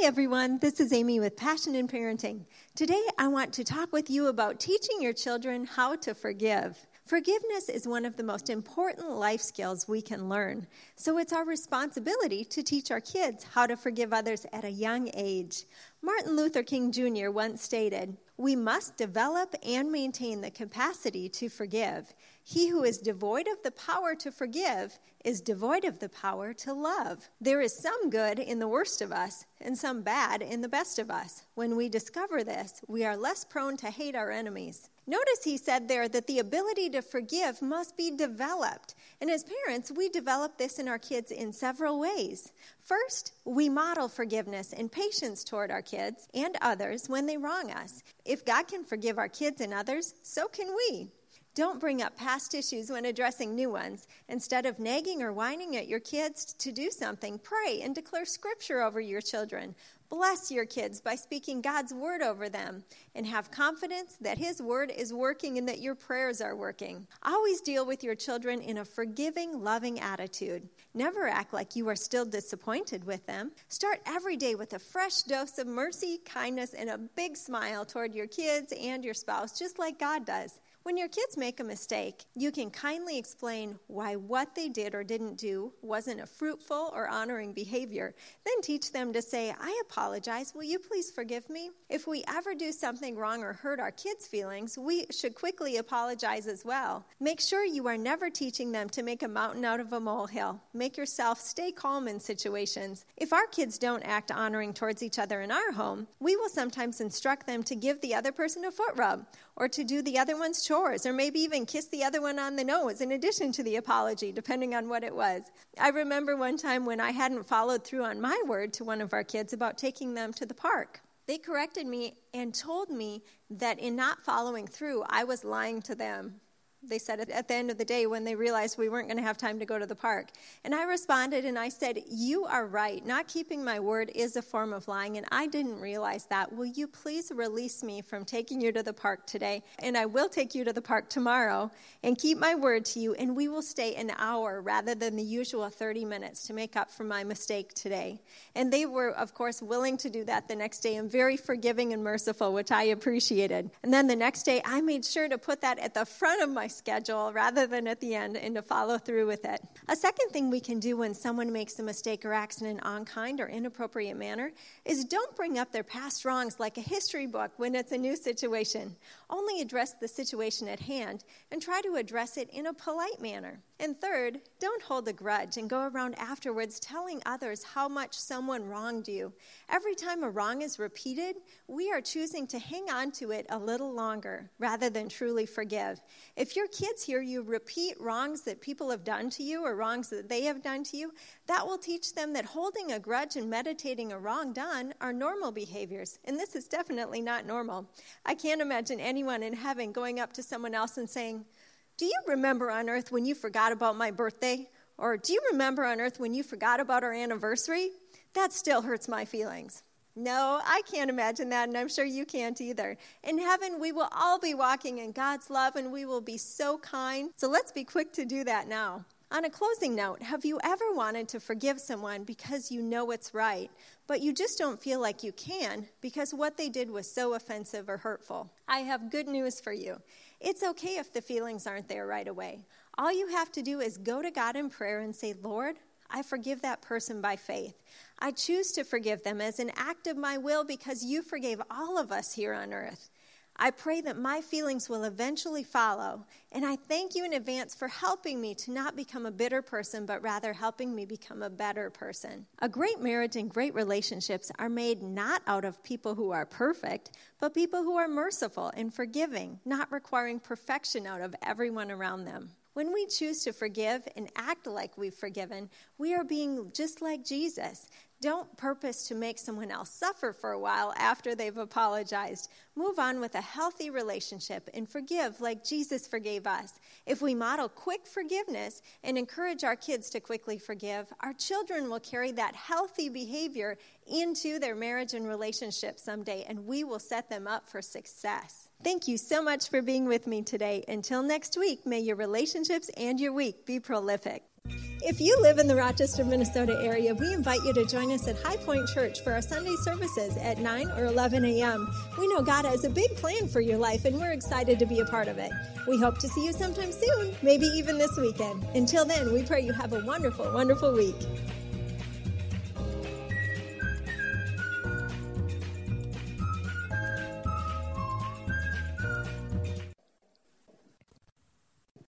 Hi, everyone. This is Amy with Passion in Parenting. Today, I want to talk with you about teaching your children how to forgive. Forgiveness is one of the most important life skills we can learn, so it's our responsibility to teach our kids how to forgive others at a young age. Martin Luther King Jr. once stated, We must develop and maintain the capacity to forgive. He who is devoid of the power to forgive is devoid of the power to love. There is some good in the worst of us and some bad in the best of us. When we discover this, we are less prone to hate our enemies. Notice he said there that the ability to forgive must be developed. And as parents, we develop this in our kids in several ways. First, we model forgiveness and patience toward our kids and others when they wrong us. If God can forgive our kids and others, so can we. Don't bring up past issues when addressing new ones. Instead of nagging or whining at your kids to do something, pray and declare scripture over your children. Bless your kids by speaking God's word over them and have confidence that His word is working and that your prayers are working. Always deal with your children in a forgiving, loving attitude. Never act like you are still disappointed with them. Start every day with a fresh dose of mercy, kindness, and a big smile toward your kids and your spouse, just like God does. When your kids make a mistake, you can kindly explain why what they did or didn't do wasn't a fruitful or honoring behavior. Then teach them to say, I apologize. Will you please forgive me? If we ever do something wrong or hurt our kids' feelings, we should quickly apologize as well. Make sure you are never teaching them to make a mountain out of a molehill. Make yourself stay calm in situations. If our kids don't act honoring towards each other in our home, we will sometimes instruct them to give the other person a foot rub or to do the other one's or maybe even kiss the other one on the nose in addition to the apology, depending on what it was. I remember one time when I hadn't followed through on my word to one of our kids about taking them to the park. They corrected me and told me that in not following through, I was lying to them they said at the end of the day when they realized we weren't going to have time to go to the park. And I responded and I said, You are right. Not keeping my word is a form of lying, and I didn't realize that. Will you please release me from taking you to the park today? And I will take you to the park tomorrow and keep my word to you, and we will stay an hour rather than the usual 30 minutes to make up for my mistake today. And they were, of course, willing to do that the next day and very forgiving and merciful, which I appreciated. And then the next day, I made sure to put that at the front of my schedule rather than at the end and to follow through with it. A second thing we can do when someone makes a mistake or acts in an unkind or inappropriate manner is don't bring up their past wrongs like a history book when it's a new situation. Only address the situation at hand and try to address it in a polite manner. And third, don't hold a grudge and go around afterwards telling others how much someone wronged you. Every time a wrong is repeated, we are choosing to hang on to it a little longer rather than truly forgive. If your kids hear you repeat wrongs that people have done to you or wrongs that they have done to you, that will teach them that holding a grudge and meditating a wrong done are normal behaviors. And this is definitely not normal. I can't imagine anyone in heaven going up to someone else and saying, do you remember on earth when you forgot about my birthday? Or do you remember on earth when you forgot about our anniversary? That still hurts my feelings. No, I can't imagine that, and I'm sure you can't either. In heaven, we will all be walking in God's love, and we will be so kind. So let's be quick to do that now. On a closing note, have you ever wanted to forgive someone because you know it's right, but you just don't feel like you can because what they did was so offensive or hurtful? I have good news for you. It's okay if the feelings aren't there right away. All you have to do is go to God in prayer and say, Lord, I forgive that person by faith. I choose to forgive them as an act of my will because you forgave all of us here on earth. I pray that my feelings will eventually follow, and I thank you in advance for helping me to not become a bitter person, but rather helping me become a better person. A great marriage and great relationships are made not out of people who are perfect, but people who are merciful and forgiving, not requiring perfection out of everyone around them. When we choose to forgive and act like we've forgiven, we are being just like Jesus. Don't purpose to make someone else suffer for a while after they've apologized. Move on with a healthy relationship and forgive like Jesus forgave us. If we model quick forgiveness and encourage our kids to quickly forgive, our children will carry that healthy behavior into their marriage and relationship someday, and we will set them up for success. Thank you so much for being with me today. Until next week, may your relationships and your week be prolific. If you live in the Rochester, Minnesota area, we invite you to join us at High Point Church for our Sunday services at 9 or 11 a.m. We know God has a big plan for your life, and we're excited to be a part of it. We hope to see you sometime soon, maybe even this weekend. Until then, we pray you have a wonderful, wonderful week.